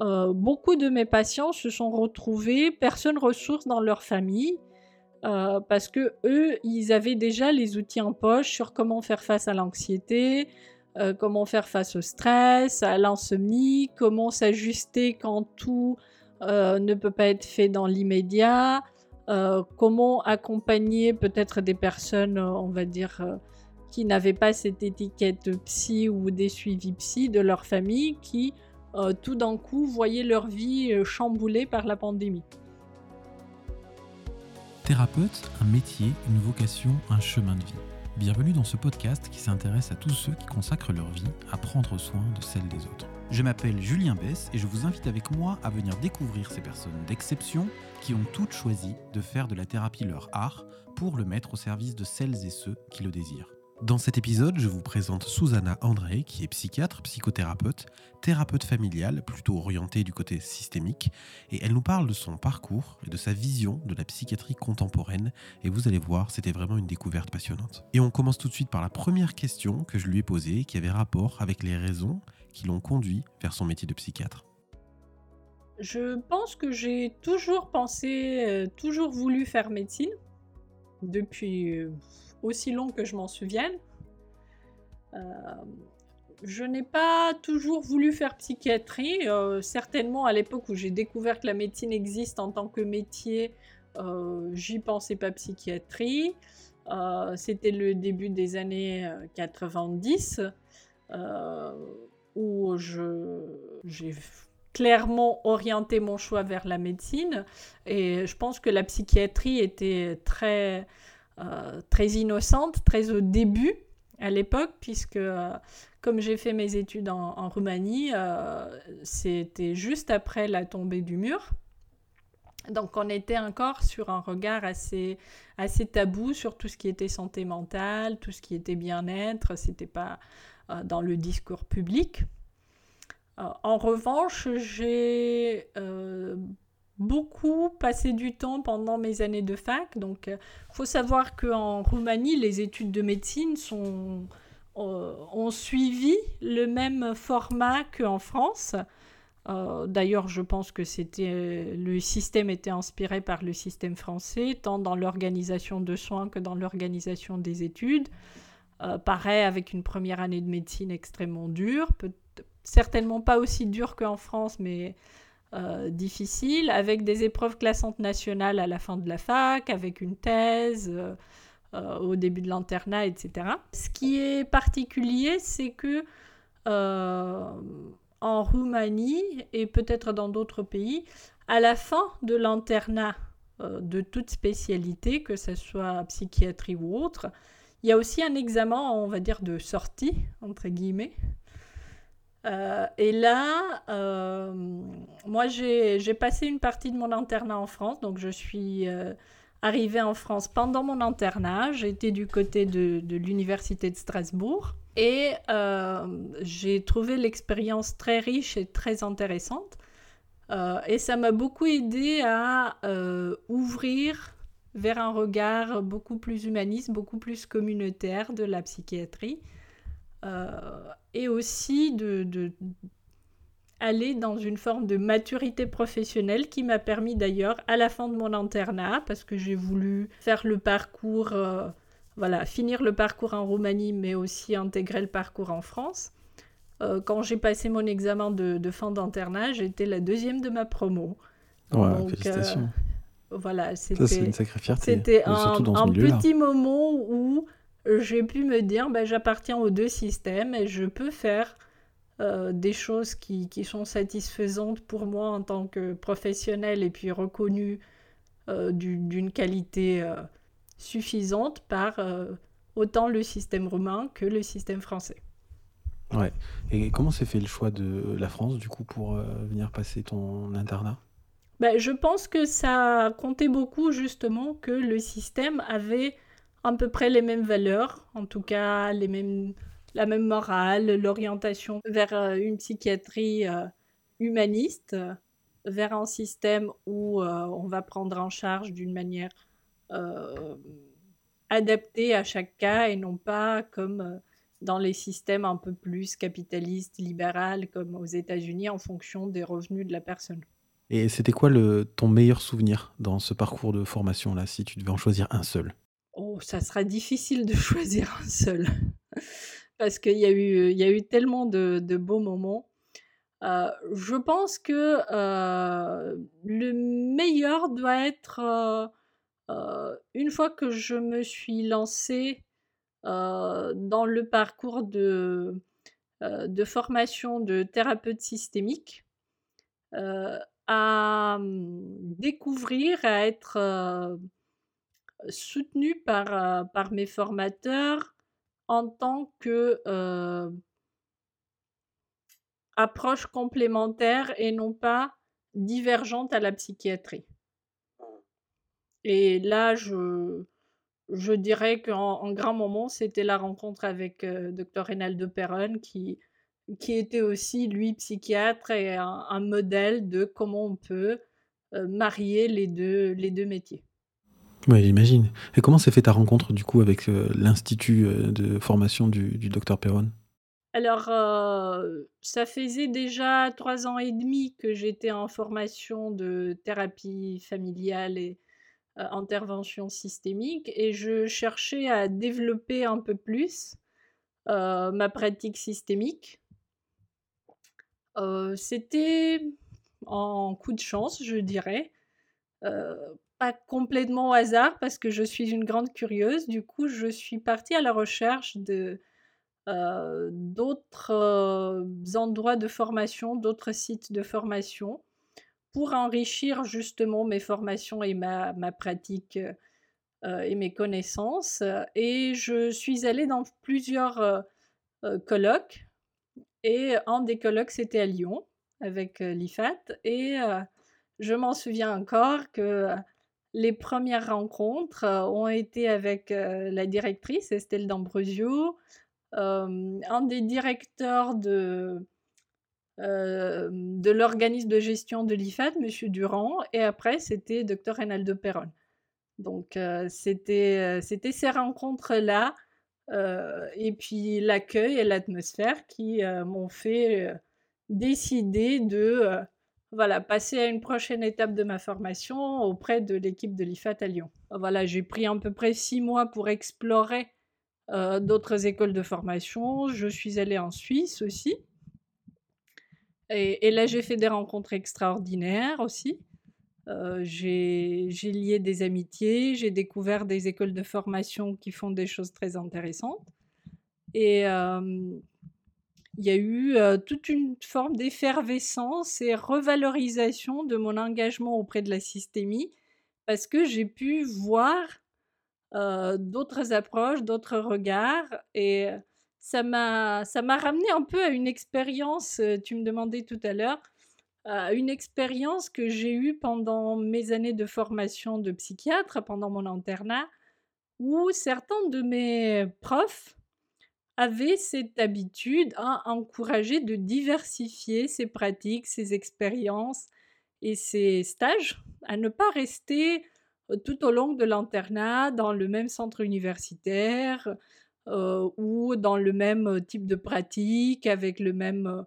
euh, beaucoup de mes patients se sont retrouvés personnes ressources dans leur famille euh, parce que eux, ils avaient déjà les outils en poche sur comment faire face à l'anxiété, euh, comment faire face au stress, à l'insomnie, comment s'ajuster quand tout ne peut pas être fait dans l'immédiat, comment accompagner peut-être des personnes, on va dire, qui n'avaient pas cette étiquette psy ou des suivis psy de leur famille qui euh, tout d'un coup voyaient leur vie euh, chamboulée par la pandémie. Thérapeute, un métier, une vocation, un chemin de vie. Bienvenue dans ce podcast qui s'intéresse à tous ceux qui consacrent leur vie à prendre soin de celle des autres. Je m'appelle Julien Bess et je vous invite avec moi à venir découvrir ces personnes d'exception qui ont toutes choisi de faire de la thérapie leur art pour le mettre au service de celles et ceux qui le désirent. Dans cet épisode, je vous présente Susanna André, qui est psychiatre, psychothérapeute, thérapeute familiale, plutôt orientée du côté systémique, et elle nous parle de son parcours et de sa vision de la psychiatrie contemporaine, et vous allez voir, c'était vraiment une découverte passionnante. Et on commence tout de suite par la première question que je lui ai posée, qui avait rapport avec les raisons qui l'ont conduit vers son métier de psychiatre. Je pense que j'ai toujours pensé, euh, toujours voulu faire médecine, depuis... Euh, aussi long que je m'en souvienne. Euh, je n'ai pas toujours voulu faire psychiatrie. Euh, certainement, à l'époque où j'ai découvert que la médecine existe en tant que métier, euh, j'y pensais pas psychiatrie. C'était le début des années 90 où j'ai clairement orienté mon choix vers la médecine. Et je pense que la psychiatrie était très euh, très innocente, très au début à l'époque, puisque euh, comme j'ai fait mes études en, Roumanie, euh, c'était juste après la tombée du mur. Donc on était encore sur un regard assez, assez tabou sur tout ce qui était santé mentale, tout ce qui était bien-être, c'était pas dans le discours public. en revanche, j'ai beaucoup passé du temps pendant mes années de fac. Donc, euh, faut savoir qu'en Roumanie, les études de médecine sont, euh, ont suivi le même format qu'en France. Euh, d'ailleurs, je pense que c'était le système était inspiré par le système français, tant dans l'organisation de soins que dans l'organisation des études. pareil, avec une première année de médecine extrêmement dure, certainement pas aussi dure qu'en France, mais euh, difficile, avec des épreuves classantes nationales à la fin de la fac, avec une thèse euh, euh, au début de l'internat, etc. Ce qui est particulier, c'est que en Roumanie et peut-être dans d'autres pays, à la fin de l'internat de toute spécialité, que ce soit psychiatrie ou autre, il y a aussi un examen, on va dire, de sortie, entre guillemets, euh, et là, euh, moi, j'ai passé une partie de mon internat en France. Donc, je suis euh, arrivée en France pendant mon internat. J'étais du côté de, de l'Université de Strasbourg. Et j'ai trouvé l'expérience très riche et très intéressante. et ça m'a beaucoup aidé à ouvrir vers un regard beaucoup plus humaniste, beaucoup plus communautaire de la psychiatrie. Euh, et aussi de, aller dans une forme de maturité professionnelle qui m'a permis d'ailleurs à la fin de mon internat, parce que j'ai voulu faire le parcours, euh, voilà, finir le parcours en Roumanie, mais aussi intégrer le parcours en France. Euh, quand j'ai passé mon examen de, fin d'internat, j'étais la deuxième de ma promo. Ouais, félicitations. voilà, c'était une sacrée fierté. C'était un, un petit moment où j'ai pu me dire, ben, j'appartiens aux deux systèmes et je peux faire euh, des choses qui, qui, sont satisfaisantes pour moi en tant que professionnel et puis reconnues euh, d'une qualité euh, suffisante par autant le système roumain que le système français. Ouais. Et comment s'est fait le choix de la France, du coup, pour venir passer ton internat? Ben, Je pense que ça comptait beaucoup, justement, que le système avait à peu près les mêmes valeurs, en tout cas les mêmes, la même morale, l'orientation vers euh, une psychiatrie euh, humaniste, vers un système où euh, on va prendre en charge d'une manière adaptée à chaque cas et non pas comme dans les systèmes un peu plus capitalistes, libéraux, comme aux États-Unis, en fonction des revenus de la personne. Et c'était quoi ton meilleur souvenir dans ce parcours de formation là, si tu devais en choisir un seul? Oh, ça sera difficile de choisir un seul. Parce qu'il y, a eu, y a eu tellement de, beaux moments. Euh, je pense que euh, le meilleur doit être euh, une fois que je me suis lancée dans le parcours de, formation de thérapeute systémique à hum, découvrir, à être soutenu par, par mes formateurs en tant que approche complémentaire et non pas divergente à la psychiatrie. Et là, je, je dirais qu'en grand moment, c'était la rencontre avec Dr Reynaldo Perron qui, qui était aussi, lui, psychiatre et un, modèle de comment on peut marier les deux, les deux métiers. Oui, j'imagine. Et comment s'est fait ta rencontre du coup avec euh, l'institut euh, de formation du, docteur Perron Alors, euh, ça faisait déjà trois ans et demi que j'étais en formation de thérapie familiale et intervention systémique et je cherchais à développer un peu plus ma pratique systémique. C'était en coup de chance, je dirais pas complètement au hasard parce que je suis une grande curieuse. Du coup, je suis partie à la recherche de euh, d'autres euh, endroits de formation, d'autres sites de formation pour enrichir justement mes formations et ma, ma pratique euh, et mes connaissances. Et je suis allée dans plusieurs colloques. Et un des colloques, c'était à Lyon avec l'IFAT. Et je m'en souviens encore que les premières rencontres euh, ont été avec euh, la directrice Estelle D'Ambrosio, euh, un des directeurs de, de l'organisme de gestion de l'IFAD, M. Durand, et après c'était Dr Reynaldo Perron. Donc c'était ces rencontres-là, et puis l'accueil et l'atmosphère qui m'ont fait décider de voilà, passer à une prochaine étape de ma formation auprès de l'équipe de l'IFAT à Lyon. Voilà, j'ai pris à peu près six mois pour explorer euh, d'autres écoles de formation. Je suis allée en Suisse aussi. Et, là, j'ai fait des rencontres extraordinaires aussi. Euh, j'ai lié des amitiés, j'ai découvert des écoles de formation qui font des choses très intéressantes. Euh, il y a eu toute une forme d'effervescence et revalorisation de mon engagement auprès de la systémie parce que j'ai pu voir d'autres approches, d'autres regards et ça m'a ça m'a ramené un peu à une expérience, tu me demandais tout à l'heure, une expérience que j'ai eue pendant mes années de formation de psychiatre, pendant mon internat, où certains de mes profs avait cette habitude à encourager de diversifier ses pratiques, ses expériences et ses stages, à ne pas rester euh, tout au long de l'internat dans le même centre universitaire euh, ou dans le même type de pratique avec le même euh,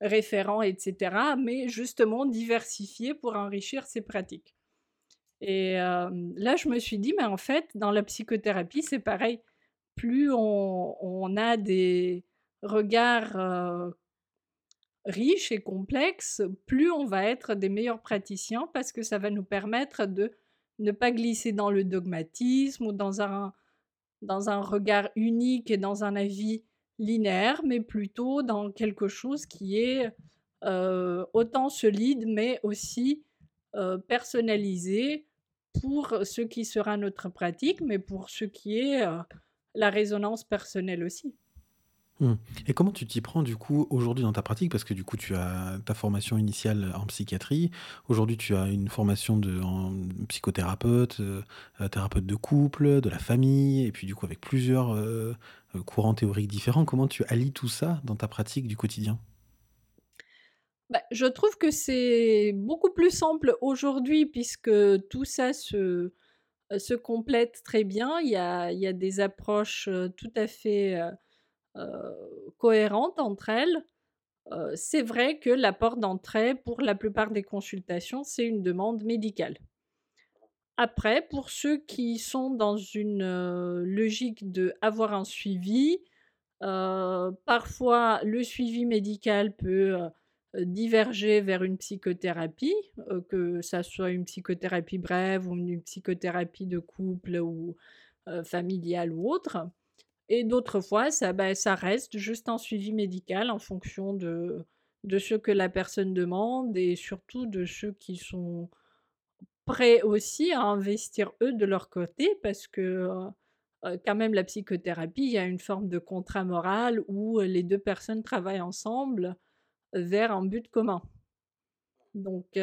référent, etc., mais justement diversifier pour enrichir ses pratiques. Et là, je me suis dit, mais en fait, dans la psychothérapie, c'est pareil plus on, a des regards riches et complexes, plus on va être des meilleurs praticiens parce que ça va nous permettre de ne pas glisser dans le dogmatisme ou dans un, regard unique et dans un avis linéaire, mais plutôt dans quelque chose qui est autant solide, mais aussi personnalisé pour ce qui sera notre pratique, mais pour ce qui est la résonance personnelle aussi. Mmh. Et comment tu t'y prends du coup aujourd'hui dans ta pratique? Parce que du coup tu as ta formation initiale en psychiatrie, aujourd'hui tu as une formation de en psychothérapeute, euh, thérapeute de couple, de la famille, et puis du coup avec plusieurs euh, courants théoriques différents. Comment tu allies tout ça dans ta pratique du quotidien? Bah, je trouve que c'est beaucoup plus simple aujourd'hui puisque tout ça se, se complètent très bien. Il y a, des approches tout à fait cohérentes entre elles, c'est vrai que la porte d'entrée, pour la plupart des consultations, c'est une demande médicale. Après, pour ceux qui sont dans une logique de avoir un suivi, parfois le suivi médical peut diverger vers une psychothérapie, que ça soit une psychothérapie brève ou une psychothérapie de couple ou familiale ou autre. Et d'autres fois, ça, bah, ça reste juste un suivi médical en fonction de ce que la personne demande et surtout de ceux qui sont prêts aussi à investir eux de leur côté parce que quand même la psychothérapie, il y a une forme de contrat moral où les deux personnes travaillent ensemble vers un but commun. Donc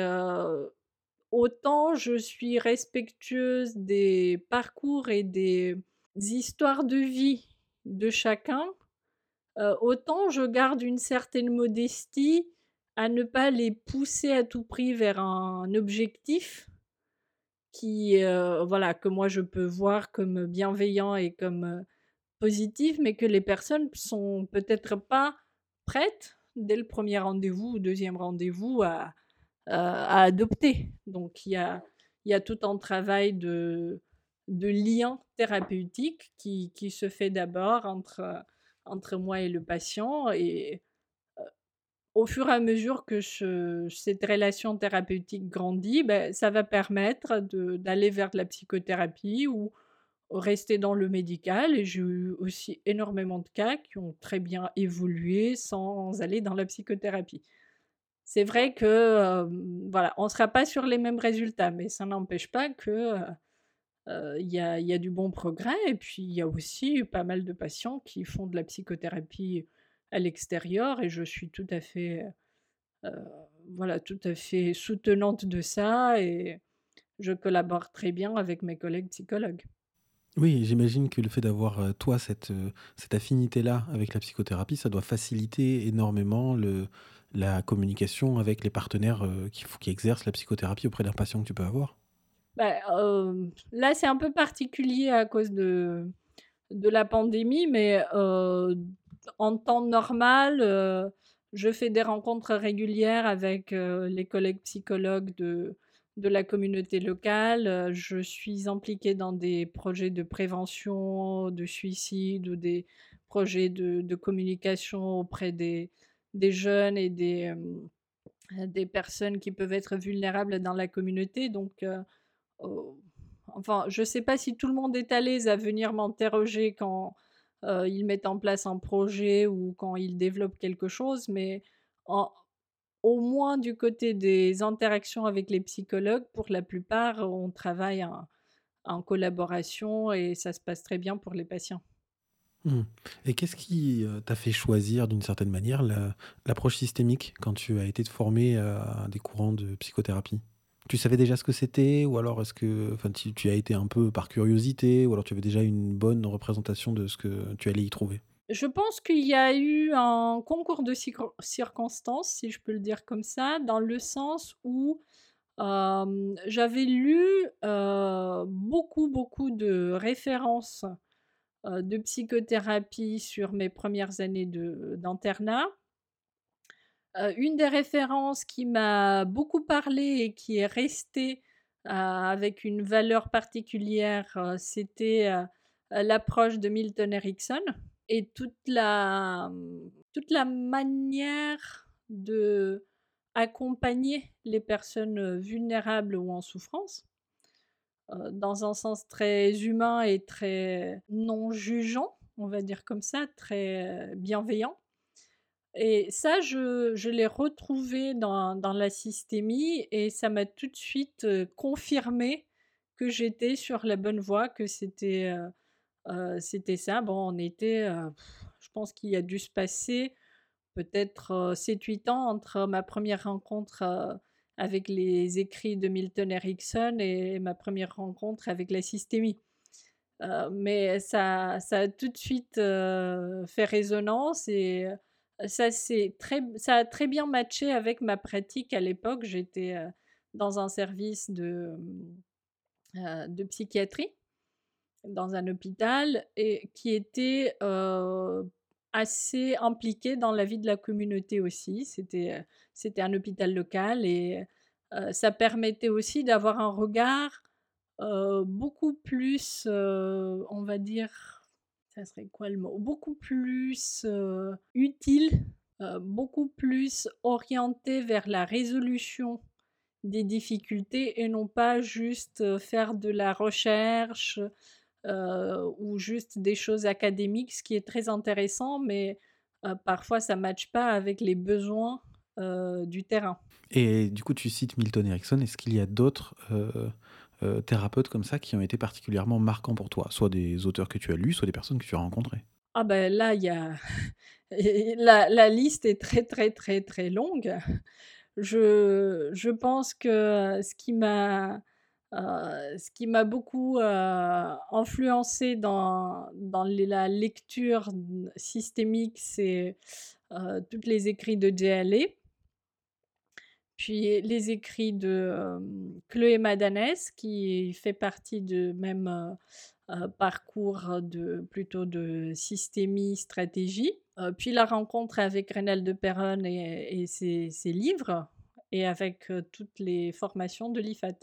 autant je suis respectueuse des parcours et des histoires de vie de chacun, autant je garde une certaine modestie à ne pas les pousser à tout prix vers un objectif qui, voilà, que moi je peux voir comme bienveillant et comme positif, mais que les personnes sont peut-être pas prêtes dès le premier rendez-vous ou deuxième rendez-vous à, à, adopter. Donc il y a, tout un travail de, lien thérapeutique qui, se fait d'abord entre, moi et le patient et au fur et à mesure que cette relation thérapeutique grandit, ben, ça va permettre d'aller vers de la psychothérapie ou rester dans le médical. Et j'ai eu aussi énormément de cas qui ont très bien évolué sans aller dans la psychothérapie. C'est vrai que voilà, on ne sera pas sur les mêmes résultats, mais ça n'empêche pas que il y, a, du bon progrès. Et puis il y a aussi pas mal de patients qui font de la psychothérapie à l'extérieur et je suis tout à fait voilà tout à fait soutenante de ça et je collabore très bien avec mes collègues psychologues. Oui, j'imagine que le fait d'avoir toi cette, cette affinité-là avec la psychothérapie, ça doit faciliter énormément le, la communication avec les partenaires qui, qui exercent la psychothérapie auprès d'un patient que tu peux avoir. Bah, là, c'est un peu particulier à cause de, de la pandémie, mais en temps normal, euh, je fais des rencontres régulières avec euh, les collègues psychologues de, de la communauté locale. Euh, je suis impliquée dans des projets de prévention de suicide ou des projets de, communication auprès des, des jeunes et des, des personnes qui peuvent être vulnérables dans la communauté. Donc, oh, enfin, je ne sais pas si tout le monde est à l'aise à venir m'interroger quand euh, ils mettent en place un projet ou quand ils développent quelque chose, mais au moins du côté des interactions avec les psychologues, pour la plupart, on travaille en, collaboration et ça se passe très bien pour les patients. Mmh. Et qu'est-ce qui euh, t'a fait choisir d'une certaine manière l'approche systémique quand tu as été formé à des courants de psychothérapie? Tu savais déjà ce que c'était Ou alors est-ce que enfin, tu, tu, as été un peu par curiosité Ou alors tu avais déjà une bonne représentation de ce que tu allais y trouver? Je pense qu'il y a eu un concours de circonstances, si je peux le dire comme ça, dans le sens où j'avais lu beaucoup, beaucoup de références de psychothérapie sur mes premières années d'internat. Une des références qui m'a beaucoup parlé et qui est restée avec une valeur particulière, c'était l'approche de Milton Erickson et toute la, mmh, toute la manière de accompagner les personnes vulnérables ou en souffrance dans un sens très humain et très non jugeant, on va dire comme ça, très bienveillant. Et ça, je, je l'ai retrouvé dans, dans, la systémie et ça m'a tout de suite confirmé que j'étais sur la bonne voie, que c'était c'était ça. Bon, on était, je pense qu'il a dû se passer peut-être 7-8 ans entre ma première rencontre avec les écrits de Milton Erickson et ma première rencontre avec la systémie. mais ça, ça a tout de suite fait résonance et ça, très, ça a très bien matché avec ma pratique à l'époque. J'étais dans un service de, de psychiatrie dans un hôpital et qui était assez impliqué dans la vie de la communauté aussi. C'était, un hôpital local et ça permettait aussi d'avoir un regard beaucoup plus, on va dire, ça serait quoi le mot? Beaucoup plus utile, beaucoup plus orienté vers la résolution des difficultés et non pas juste faire de la recherche ou juste des choses académiques, ce qui est très intéressant, mais parfois ça ne matche pas avec les besoins du terrain. Et du coup, tu cites Milton Erickson. Est-ce qu'il y a d'autres thérapeutes comme ça qui ont été particulièrement marquants pour toi? Soit des auteurs que tu as lus, soit des personnes que tu as rencontrées Ah ben là, il y a... la, la, liste est très très très très longue. Je, je pense que ce qui m'a ce qui m'a beaucoup influencé dans, dans la lecture systémique, c'est tous les écrits de JLA, puis les écrits de Chloé Madanès, qui fait partie du même parcours de plutôt de systémie, stratégie. puis la rencontre avec Renal de Perron et, et ses, ses, livres, et avec toutes les formations de l'IFAT.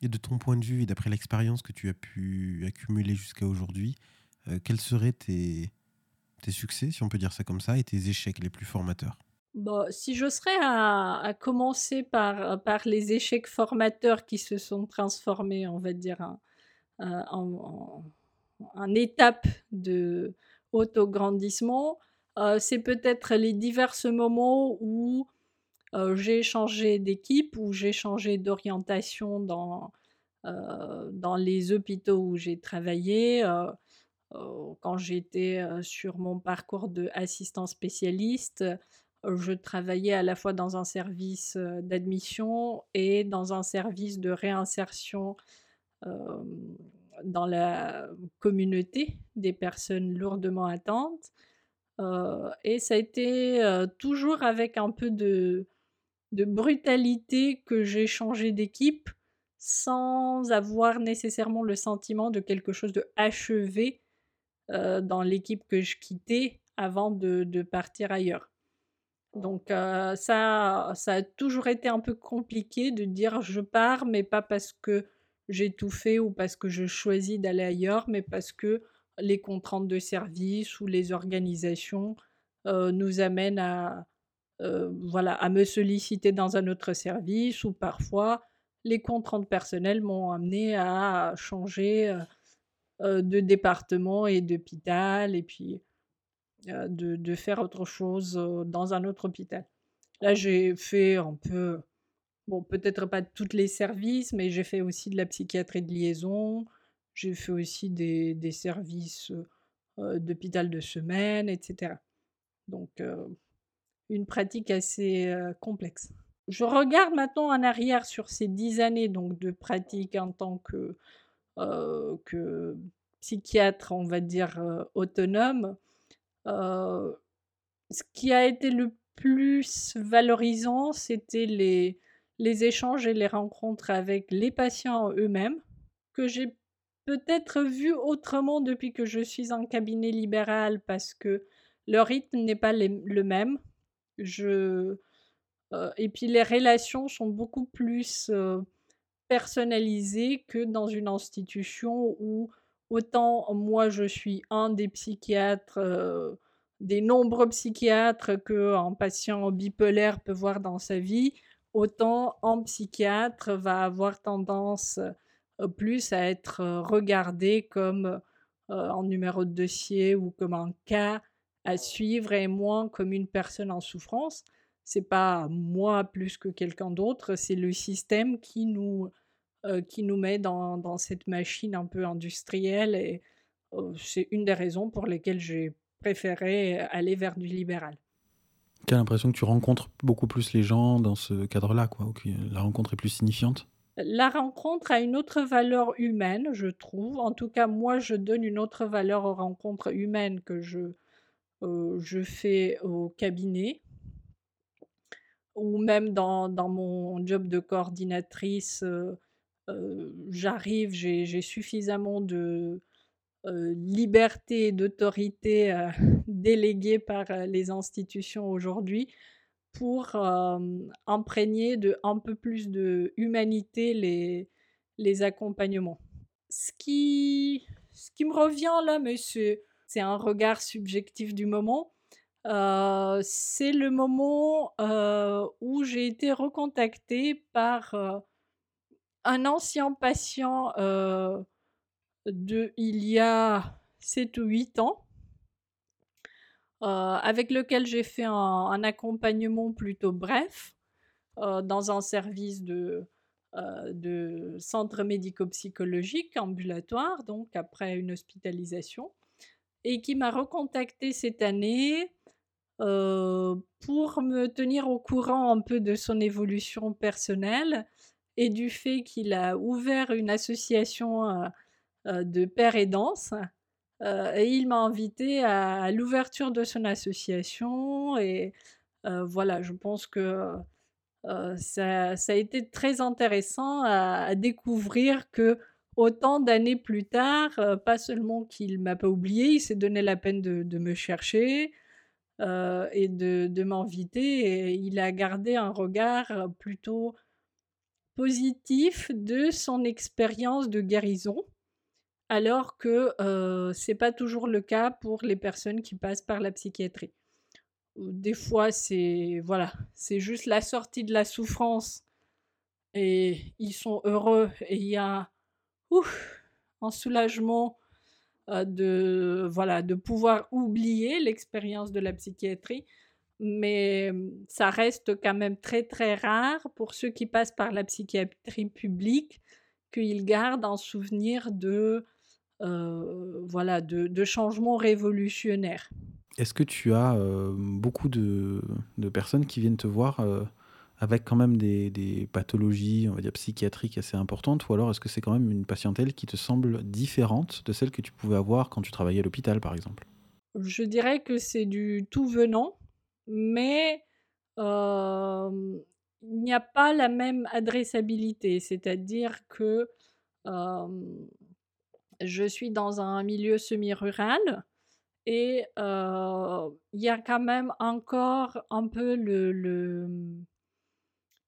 Et de ton point de vue et d'après l'expérience que tu as pu accumuler jusqu'à aujourd'hui, euh, quels seraient tes, succès, si on peut dire ça comme ça, et tes échecs les plus formateurs? Bon, Si je serais à, commencer par, les échecs formateurs qui se sont transformés, on va dire, en, en, étape de autograndissement, euh, c'est peut-être les divers moments où j'ai changé d'équipe ou j'ai changé d'orientation dans, dans les hôpitaux où j'ai travaillé. quand j'étais sur mon parcours d'assistant spécialiste, je travaillais à la fois dans un service d'admission et dans un service de réinsertion dans la communauté des personnes lourdement atteintes. et ça a été toujours avec un peu de, de brutalité que j'ai changé d'équipe sans avoir nécessairement le sentiment de quelque chose de achevé euh, dans l'équipe que je quittais avant de, partir ailleurs. Donc euh, ça, a toujours été un peu compliqué de dire je pars, mais pas parce que j'ai tout fait ou parce que je choisis d'aller ailleurs, mais parce que les contraintes de service ou les organisations euh, nous amènent à, euh, voilà, à me solliciter dans un autre service ou parfois les contraintes personnelles m'ont amené à changer euh, euh, de département et d'hôpital et puis de, de, faire autre chose dans un autre hôpital. Là, j'ai fait un peu, bon, peut-être pas tous les services, mais j'ai fait aussi de la psychiatrie de liaison, j'ai fait aussi des, des services d'hôpital de semaine, etc. Donc, une pratique assez complexe. Je regarde maintenant en arrière sur ces dix années donc de pratique en tant que, que psychiatre, on va dire, autonome. ce qui a été le plus valorisant, c'était les, les échanges et les rencontres avec les patients eux-mêmes, que j'ai peut-être vu autrement depuis que je suis en cabinet libéral parce que le rythme n'est pas le même. Je, et puis les relations sont beaucoup plus personnalisées que dans une institution où autant moi je suis un des psychiatres, des nombreux psychiatres qu'un patient bipolaire peut voir dans sa vie, autant un psychiatre va avoir tendance plus à être regardé comme un numéro de dossier ou comme un cas à suivre et moins comme une personne en souffrance. C'est pas moi plus que quelqu'un d'autre, c'est le système qui nous, euh, qui nous met dans, dans, cette machine un peu industrielle et euh, c'est une des raisons pour lesquelles j'ai préféré aller vers du libéral. Tu as l'impression que tu rencontres beaucoup plus les gens dans ce cadre-là, quoi, ou que la rencontre est plus signifiante? La rencontre a une autre valeur humaine, je trouve. En tout cas, moi, je donne une autre valeur aux rencontres humaines que je, je fais au cabinet ou même dans, mon job de coordinatrice, j'arrive, j'ai suffisamment de, liberté et d'autorité déléguées par les institutions aujourd'hui pour imprégner de un peu plus de humanité les, accompagnements. Ce qui, ce qui me revient là, monsieur, c'est un regard subjectif du moment. c'est le moment où j'ai été recontactée par un ancien patient de il y a 7 ou 8 ans, avec lequel j'ai fait un, accompagnement plutôt bref dans un service de centre médico-psychologique ambulatoire, donc après une hospitalisation et qui m'a recontacté cette année pour me tenir au courant un peu de son évolution personnelle et du fait qu'il a ouvert une association de pères et danse. et il m'a invité à, l'ouverture de son association et voilà, je pense que ça, a été très intéressant à découvrir que autant d'années plus tard, euh, pas seulement qu'il m'a pas oublié, il s'est donné la peine de, me chercher euh, et de, m'inviter, il a gardé un regard plutôt positif de son expérience de guérison, alors que euh, c'est pas toujours le cas pour les personnes qui passent par la psychiatrie. Des fois, c'est voilà, c'est juste la sortie de la souffrance et ils sont heureux et il y a ouf, un soulagement euh, de, voilà, de pouvoir oublier l'expérience de la psychiatrie. Mais mmh, ça reste quand même très très rare pour ceux qui passent par la psychiatrie publique qu'ils gardent un souvenir de, euh, voilà, de, changements révolutionnaires. Est-ce que tu as euh, beaucoup de, personnes qui viennent te voir avec quand même des, pathologies, on va dire, psychiatriques assez importantes, ou alors est-ce que c'est quand même une patientèle qui te semble différente de celle que tu pouvais avoir quand tu travaillais à l'hôpital, par exemple? Je dirais que c'est du tout venant, mais il n'y a pas la même adressabilité, c'est-à-dire que je suis dans un milieu semi-rural, et il y a quand même encore un peu le,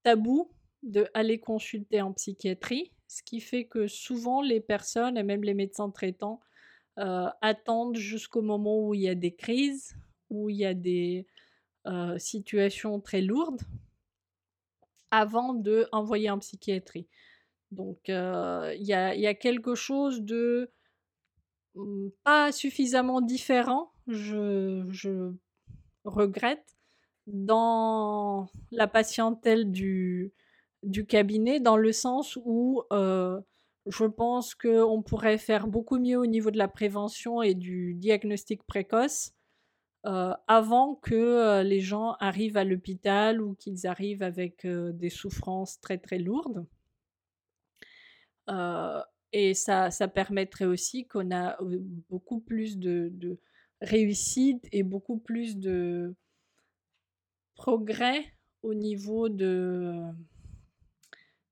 tabou de aller consulter en psychiatrie, ce qui fait que souvent les personnes et même les médecins traitants euh, attendent jusqu'au moment où il y a des crises, où il y a des euh, situations très lourdes, avant de envoyer en psychiatrie. Donc euh, il y, a, quelque chose de hmm, pas suffisamment différent, je regrette, dans la patientèle du, du cabinet, dans le sens où euh, je pense qu'on pourrait faire beaucoup mieux au niveau de la prévention et du diagnostic précoce euh, avant que euh, les gens arrivent à l'hôpital ou qu'ils arrivent avec des souffrances très très lourdes. et ça, ça permettrait aussi qu'on a beaucoup plus de, de réussite et beaucoup plus de, progrès au niveau de,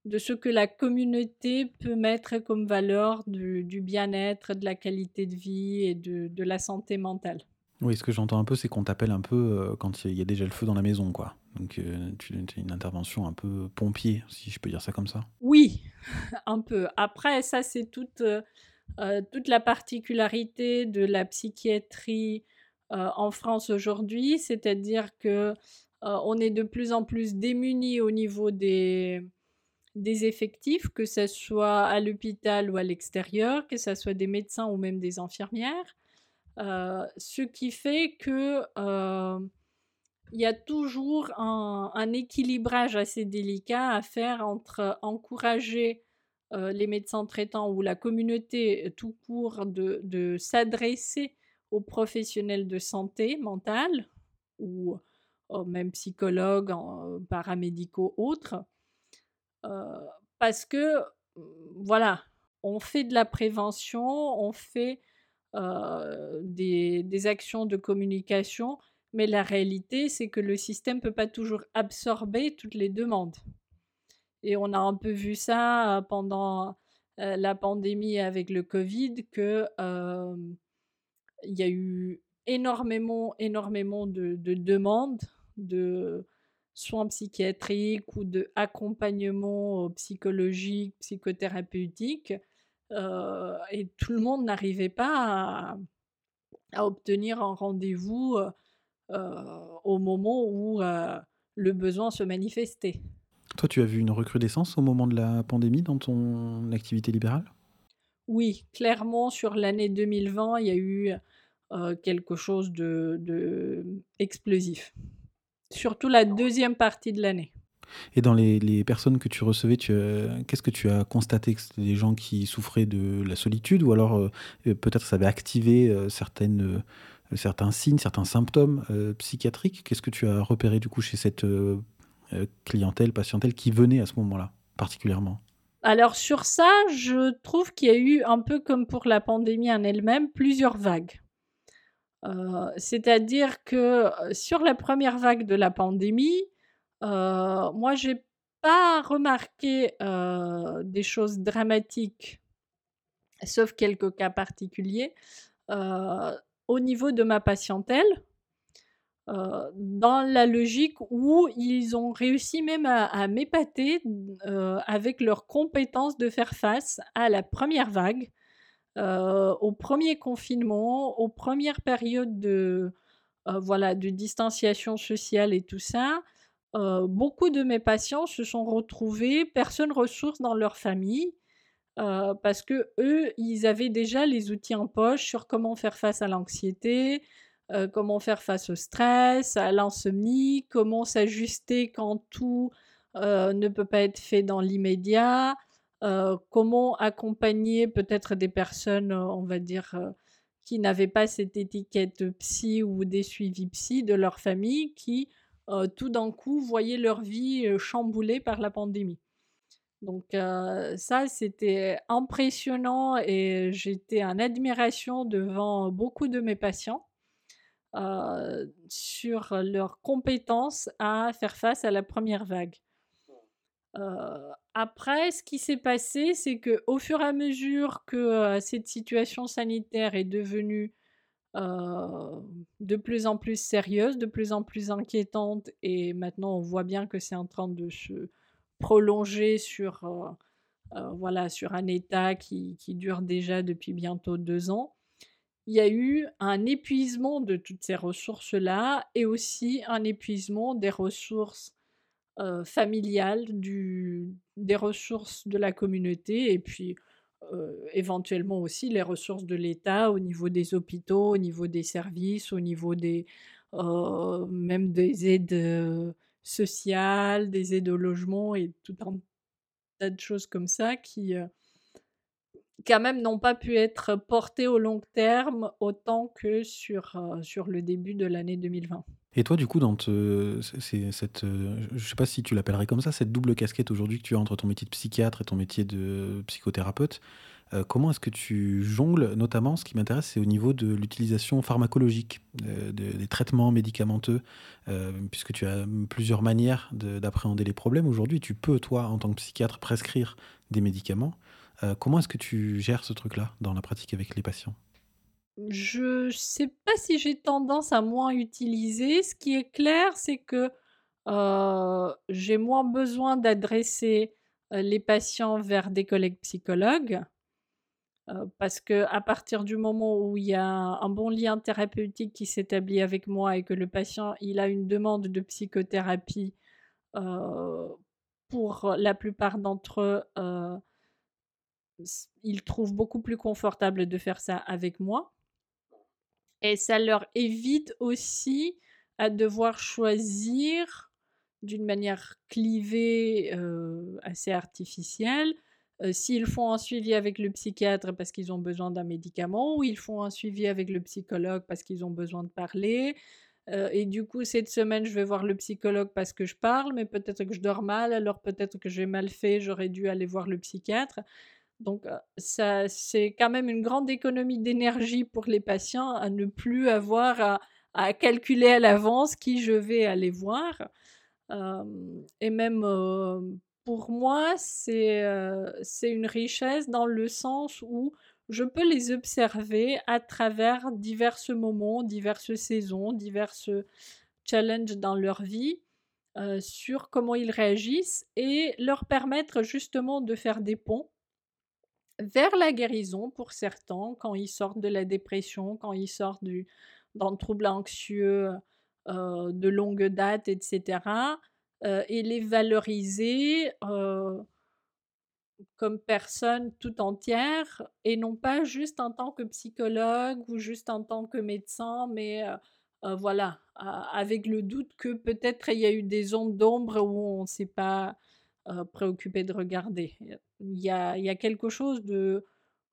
de ce que la communauté peut mettre comme valeur du, bien-être, de la qualité de vie et de, la santé mentale. Oui, ce que j'entends un peu, c'est qu'on t'appelle un peu euh, quand il y a déjà le feu dans la maison, quoi. Donc euh, tu as une intervention un peu pompier, si je peux dire ça comme ça. Oui, un peu. Après, ça, c'est toute, euh, toute la particularité de la psychiatrie en France aujourd'hui, c'est-à-dire que euh, on est de plus en plus démunis au niveau des, effectifs, que ce soit à l'hôpital ou à l'extérieur, que ce soit des médecins ou même des infirmières. Euh, ce qui fait que euh, il y a toujours un, équilibrage assez délicat à faire entre encourager les médecins traitants ou la communauté tout court de, de s'adresser aux professionnels de santé mentale ou même psychologues, paramédicaux, autres, euh, parce que, mmh, voilà, on fait de la prévention, on fait euh, des, actions de communication, mais la réalité, c'est que le système ne peut pas toujours absorber toutes les demandes. Et on a un peu vu ça pendant la pandémie avec le Covid que il y a eu énormément, énormément de demandes de soins psychiatriques ou de accompagnement psychologique, psychothérapeutique, et tout le monde n'arrivait pas à, obtenir un rendez-vous au moment où le besoin se manifestait. Toi, tu as vu une recrudescence au moment de la pandémie dans ton activité libérale? Oui, clairement, sur l'année 2020, il y a eu quelque chose de, de explosif. Surtout la deuxième partie de l'année. Et dans les, personnes que tu recevais, qu'est-ce que tu as constaté Que c'était des gens qui souffraient de la solitude ou alors euh, euh, peut-être ça avait activé euh, certaines, certains signes, certains symptômes psychiatriques? Qu'est-ce que tu as repéré du coup chez cette clientèle, patientèle qui venait à ce moment-là particulièrement? Alors sur ça, je trouve qu'il y a eu un peu comme pour la pandémie en elle-même, plusieurs vagues. C'est-à-dire que sur la première vague de la pandémie, moi, moi, j'ai pas remarqué des choses dramatiques, sauf quelques cas particuliers, au niveau de ma patientèle. dans la logique où ils ont réussi même à, m'épater avec leur compétence de faire face à la première vague, au premier confinement, aux premières périodes de, voilà, de distanciation sociale et tout ça beaucoup de mes patients se sont retrouvés personnes ressources dans leur famille parce que eux, ils avaient déjà les outils en poche sur comment faire face à l'anxiété, comment faire face au stress, à l'insomnie, comment s'ajuster quand tout ne peut pas être fait dans l'immédiat, comment accompagner peut-être des personnes, on va dire, qui n'avaient pas cette étiquette psy ou des suivis psy de leur famille, qui euh, tout d'un coup voyaient leur vie euh, chamboulée par la pandémie. Donc euh, ça, c'était impressionnant et j'étais en admiration devant beaucoup de mes patients sur leur compétence à faire face à la première vague. Après, ce qui s'est passé, c'est que au fur et à mesure que cette situation sanitaire est devenue de plus en plus sérieuse, de plus en plus inquiétante, et maintenant on voit bien que c'est en train de se prolonger sur, voilà, sur un état qui, qui, dure déjà depuis bientôt deux ans. Il y a eu un épuisement de toutes ces ressources-là et aussi un épuisement des ressources familiales, du, des ressources de la communauté et puis éventuellement aussi les ressources de l'État au niveau des hôpitaux, au niveau des services, au niveau des même des aides sociales, des aides au logement et tout un tas de choses comme ça qui quand même n'ont pas pu être portées au long terme autant que sur, sur le début de l'année 2020. Et toi, du coup, dans cette, je sais pas si tu l'appellerais comme ça, cette double casquette aujourd'hui que tu as entre ton métier de psychiatre et ton métier de psychothérapeute, euh, comment est-ce que tu jongles Notamment, ce qui m'intéresse, c'est au niveau de l'utilisation pharmacologique euh, des traitements médicamenteux, euh, puisque tu as plusieurs manières d'appréhender les problèmes. Aujourd'hui, tu peux, toi, en tant que psychiatre, prescrire des médicaments. Comment est-ce que tu gères ce truc-là dans la pratique avec les patients? Je sais pas si j'ai tendance à moins utiliser. Ce qui est clair, c'est que j'ai moins besoin d'adresser les patients vers des collègues psychologues. parce que à partir du moment où il y a un bon lien thérapeutique qui s'établit avec moi et que le patient il a une demande de psychothérapie, pour la plupart d'entre eux, ils trouvent beaucoup plus confortable de faire ça avec moi. Et ça leur évite aussi à devoir choisir d'une manière clivée, assez artificielle, s'ils font un suivi avec le psychiatre parce qu'ils ont besoin d'un médicament ou ils font un suivi avec le psychologue parce qu'ils ont besoin de parler. et du coup, cette semaine, je vais voir le psychologue parce que je parle, mais peut-être que je dors mal, alors peut-être que j'ai mal fait, j'aurais dû aller voir le psychiatre. Donc, ça, c'est quand même une grande économie d'énergie pour les patients à ne plus avoir à, calculer à l'avance qui je vais aller voir. et même pour moi, c'est c'est une richesse dans le sens où je peux les observer à travers divers moments, diverses saisons, diverses challenges dans leur vie, sur comment ils réagissent et leur permettre justement de faire des ponts vers la guérison pour certains, quand ils sortent de la dépression, quand ils sortent du, d'un trouble anxieux de longue date, etc. et les valoriser comme personne tout entière et non pas juste en tant que psychologue ou juste en tant que médecin, mais voilà, avec le doute que peut-être il y a eu des ondes d'ombre où on ne s'est pas préoccupé de regarder. Il y, a, y a quelque chose de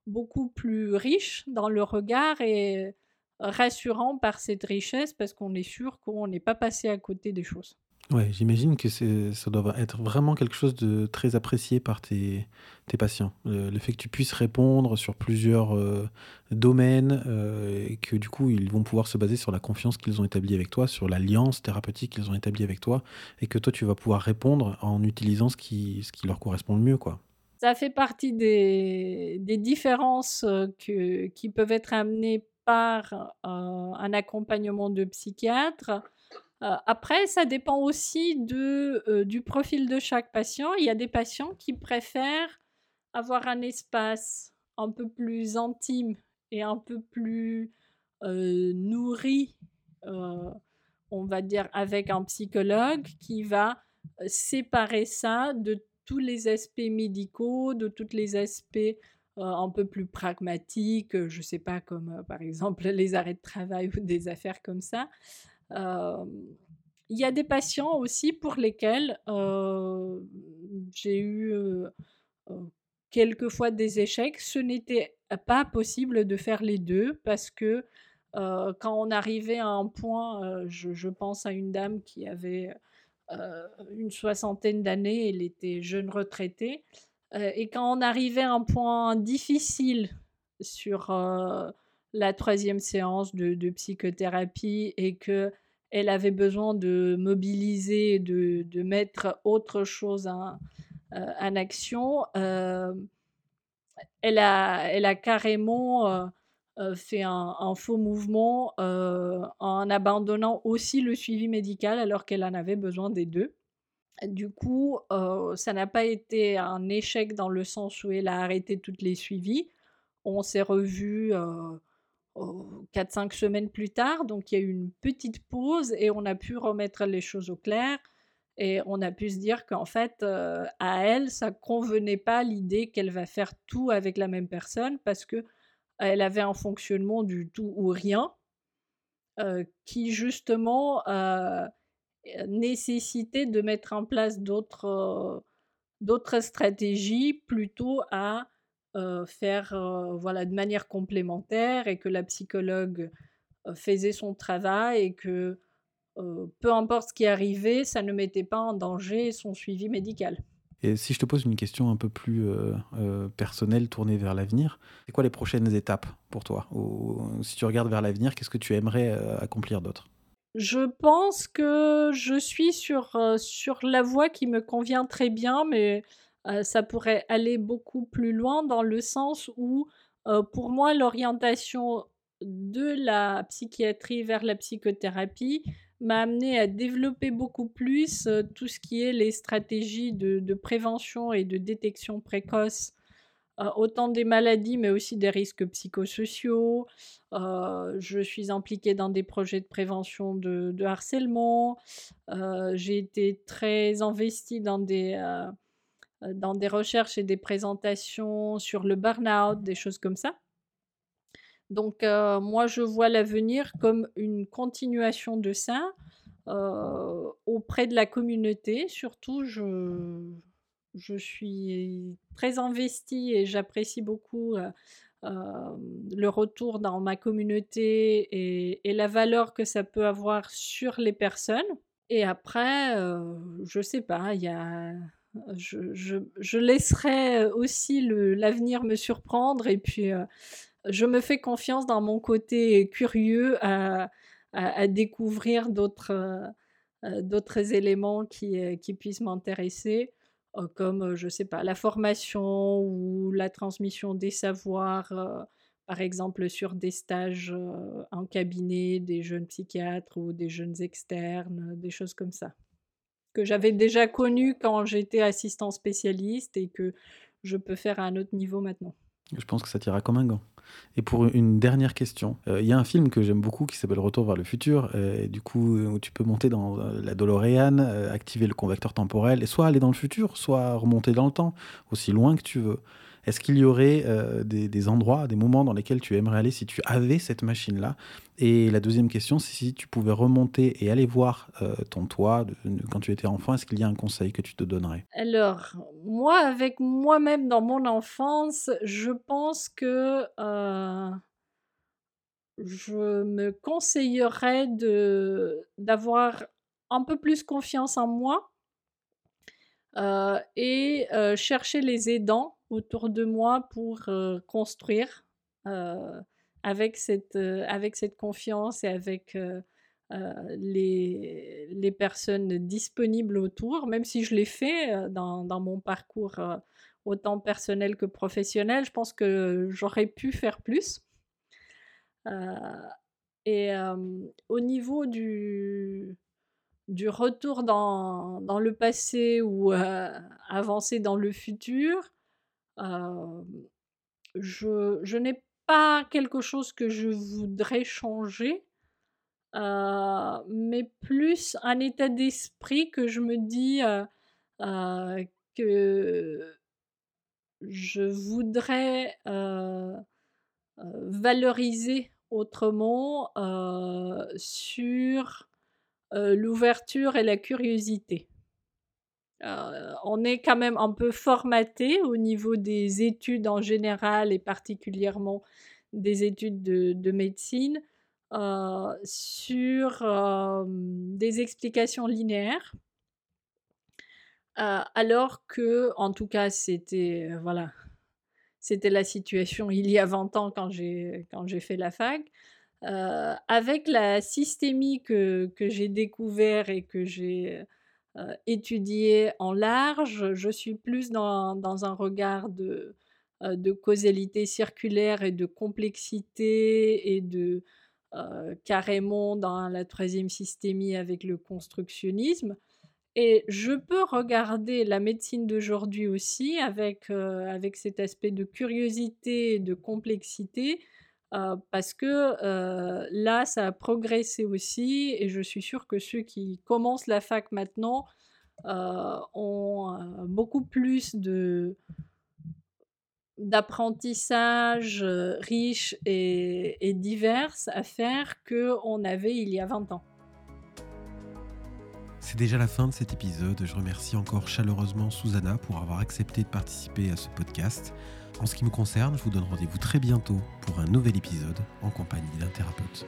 beaucoup plus riche dans le regard et rassurant par cette richesse parce qu'on est sûr qu'on n'est pas passé à côté des choses. Ouais, j'imagine que ça doit être vraiment quelque chose de très apprécié par tes, tes patients. Le, fait que tu puisses répondre sur plusieurs euh, domaines euh, et que du coup, ils vont pouvoir se baser sur la confiance qu'ils ont établie avec toi, sur l'alliance thérapeutique qu'ils ont établie avec toi et que toi, tu vas pouvoir répondre en utilisant ce qui, ce qui leur correspond le mieux, quoi. Ça fait partie des, différences euh, qui peuvent être amenées par un accompagnement de psychiatre après, ça dépend aussi de, du profil de chaque patient. Il y a des patients qui préfèrent avoir un espace un peu plus intime et un peu plus nourri, on va dire, avec un psychologue qui va séparer ça de tous les aspects médicaux, de tous les aspects un peu plus pragmatiques, je ne sais pas, comme par exemple les arrêts de travail ou des affaires comme ça. Il y a des patients aussi pour lesquels j'ai eu quelquefois des échecs. Ce n'était pas possible de faire les deux parce que quand on arrivait à un point, je, pense à une dame qui avait une soixantaine d'années, elle était jeune retraitée, et quand on arrivait à un point difficile sur la troisième séance de, psychothérapie et que elle avait besoin de mobiliser, de, de mettre autre chose en, euh, action, euh, elle, a, elle a carrément euh, fait un, faux mouvement en abandonnant aussi le suivi médical alors qu'elle en avait besoin des deux. Du coup, ça n'a pas été un échec dans le sens où elle a arrêté toutes les suivis. On s'est revus 4-5 semaines plus tard. Donc il y a eu une petite pause et on a pu remettre les choses au clair. Et on a pu se dire qu'en fait, euh, à elle, ça convenait pas l'idée qu'elle va faire tout avec la même personne parce que elle avait un fonctionnement du tout ou rien euh, qui justement euh, nécessitait de mettre en place d'autres stratégies plutôt à faire de manière complémentaire et que la psychologue faisait son travail et que peu importe ce qui arrivait, ça ne mettait pas en danger son suivi médical. Et si je te pose une question un peu plus personnelle, tournée vers l'avenir, c'est quoi les prochaines étapes pour toi? Ou, Si tu regardes vers l'avenir, qu'est-ce que tu aimerais accomplir d'autre? Je pense que je suis sur, sur la voie qui me convient très bien, mais ça pourrait aller beaucoup plus loin dans le sens où, pour moi, l'orientation de la psychiatrie vers la psychothérapie m'a amené à développer beaucoup plus tout ce qui est les stratégies de, prévention et de détection précoce, autant des maladies mais aussi des risques psychosociaux. je suis impliquée dans des projets de prévention de, harcèlement. J'ai été très investie dans des euh, dans des recherches et des présentations sur le burn-out, des choses comme ça. Donc euh, moi, je vois l'avenir comme une continuation de ça euh, auprès de la communauté. Surtout, je, je suis très investie et j'apprécie beaucoup le retour dans ma communauté et, la valeur que ça peut avoir sur les personnes. Et après, je sais pas, y a je, laisserai aussi l'avenir me surprendre et puis euh, je me fais confiance dans mon côté curieux à, découvrir d'autres euh, d'autres éléments qui, qui puissent m'intéresser. comme, je sais pas, la formation ou la transmission des savoirs, par exemple sur des stages en cabinet des jeunes psychiatres ou des jeunes externes, des choses comme ça. Que j'avais déjà connu quand j'étais assistant spécialiste et que je peux faire à un autre niveau maintenant. Je pense que ça t'ira comme un gant. Et pour une dernière question, euh, il y a un film que j'aime beaucoup qui s'appelle Retour vers le futur, euh, du coup où tu peux monter dans euh, la DeLorean, activer le convecteur temporel, et soit aller dans le futur, soit remonter dans le temps, aussi loin que tu veux. Est-ce qu'il y aurait euh, des, endroits, des moments dans lesquels tu aimerais aller si tu avais cette machine-là? Et la deuxième question, c'est si tu pouvais remonter et aller voir euh, ton toit quand tu étais enfant, est-ce qu'il y a un conseil que tu te donnerais? Alors, moi, avec moi-même dans mon enfance, je pense que euh, je me conseillerais d'avoir un peu plus confiance en moi et chercher les aidants autour de moi pour construire avec, cette, avec cette confiance et avec les, les personnes disponibles autour, même si je l'ai fait dans, dans, mon parcours autant personnel que professionnel, je pense que j'aurais pu faire plus. et au niveau du, du retour dans, dans le passé ou avancer dans le futur, je, n'ai pas quelque chose que je voudrais changer, mais plus un état d'esprit que je me dis que je voudrais valoriser autrement sur l'ouverture et la curiosité. Euh, on est quand même un peu formaté au niveau des études en général et particulièrement des études de, médecine euh, sur euh, des explications linéaires. alors que, en tout cas, c'était voilà, c'était la situation il y a 20 ans quand j'ai quand j'ai fait la fac. avec la systémie que, que j'ai découvert et que j'ai euh, en large. Je suis plus dans, un regard de, euh, de, causalité circulaire et de complexité et de euh, carrément dans la troisième systémie avec le constructionnisme. Et je peux regarder la médecine d'aujourd'hui aussi avec, avec cet aspect de curiosité et de complexité euh, parce que euh, là, ça a progressé aussi, et je suis sûre que ceux qui commencent la fac maintenant euh, ont beaucoup plus de d'apprentissage riche et, et divers à faire qu'on avait il y a 20 ans. C'est déjà la fin de cet épisode. Je remercie encore chaleureusement Susanna pour avoir accepté de participer à ce podcast. En ce qui me concerne, je vous donne rendez-vous très bientôt pour un nouvel épisode en compagnie d'un thérapeute.